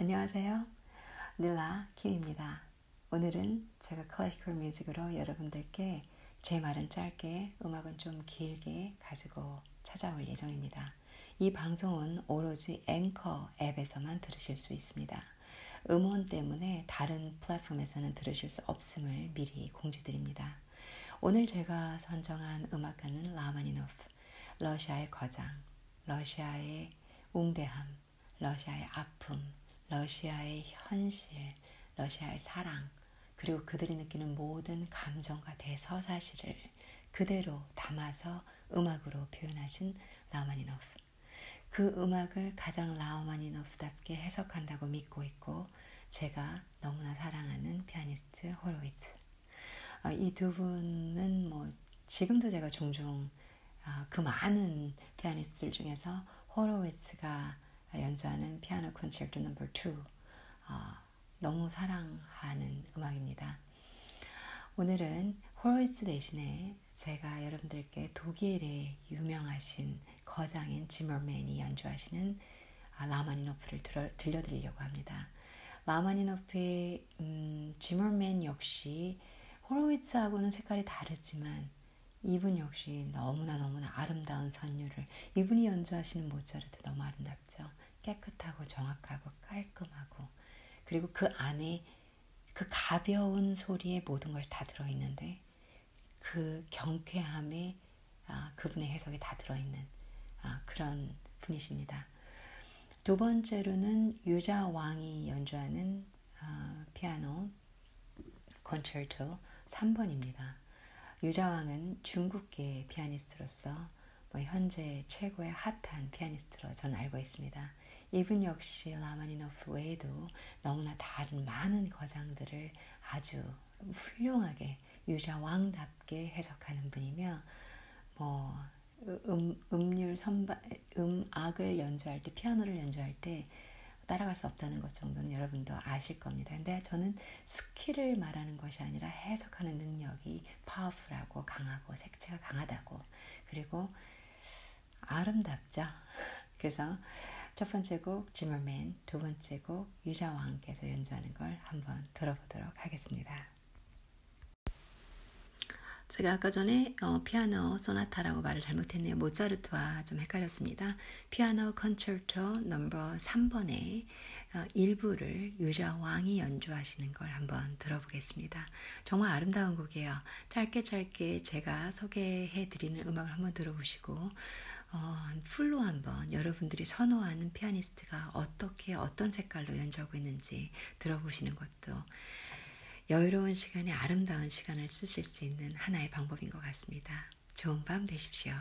안녕하세요. 닐라 킴입니다. 오늘은 제가 classical music으로 여러분들께 제 말은 짧게, 음악은 좀 길게 가지고 찾아올 예정입니다. 이 방송은 오로지 앵커 앱에서만 들으실 수 있습니다. 음원 때문에 다른 플랫폼에서는 들으실 수 없음을 미리 공지드립니다. 오늘 제가 선정한 음악가는 라흐마니노프, 러시아의 거장, 러시아의 웅대함, 러시아의 아픔, 러시아의 현실, 러시아의 사랑, 그리고 그들이 느끼는 모든 감정과 대서사실을 그대로 담아서 음악으로 표현하신 라마니노프. 그 음악을 가장 라마니노프답게 해석한다고 믿고 있고 제가 너무나 사랑하는 피아니스트 호로이츠. 아, 이두 분은 뭐 지금도 제가 종종 아, 그 많은 피아니스트들 중에서 호로비츠가 연주하는 피아노 콘체르토 넘버 2 어, 너무 사랑하는 음악입니다. 오늘은 호로비츠 대신에 제가 여러분들께 독일의 유명하신 거장인 지머맨이 연주하시는 아, 라흐마니노프를 들어, 들려드리려고 합니다. 라흐마니노프의 음, 지머맨 역시 호로이츠하고는 색깔이 다르지만 이분 역시 너무나 너무나 아름다운 선율을 이분이 연주하시는 모차르트 너무 아름답죠. 깨끗하고 정확하고 깔끔하고 그리고 그 안에 그 가벼운 소리에 모든 것이 다 들어있는데 그 경쾌함에 아, 그분의 해석이 다 들어있는 아, 그런 분이십니다. 두 번째로는 유자 왕이 연주하는 아, 피아노 콘체르토 3번입니다. 유자왕은 중국계 피아니스트로서 뭐 현재 최고의 핫한 피아니스트로 저는 알고 있습니다. 이분 역시 라흐마니노프 외에도 너무나 다른 많은 거장들을 아주 훌륭하게 유자왕답게 해석하는 분이며 뭐 음, 음률 선바 음악을 연주할 때 피아노를 연주할 때 따라갈 수 없다는 것 정도는 여러분도 아실 겁니다. 근데 저는 skill을 말하는 것이 아니라 해석하는 능력이 powerful하고 강하고 색채가 강하다고 그리고 아름답죠. 그래서 첫 번째 곡 지머맨, 두 번째 곡 유자왕께서 연주하는 걸 한번 들어보도록 하겠습니다. 제가 아까 전에 어, 피아노 소나타라고 말을 잘못했네요. 모차르트와 좀 헷갈렸습니다. 피아노 콘체르토 넘버 3번의 어, 일부를 유자 왕이 연주하시는 걸 한번 들어보겠습니다. 정말 아름다운 곡이에요. 짧게 짧게 제가 소개해 드리는 음악을 한번 들어보시고 어, full로 한번 여러분들이 선호하는 피아니스트가 어떻게 어떤 색깔로 연주하고 있는지 들어보시는 것도 여유로운 시간에 아름다운 시간을 쓰실 수 있는 하나의 방법인 것 같습니다. 좋은 밤 되십시오.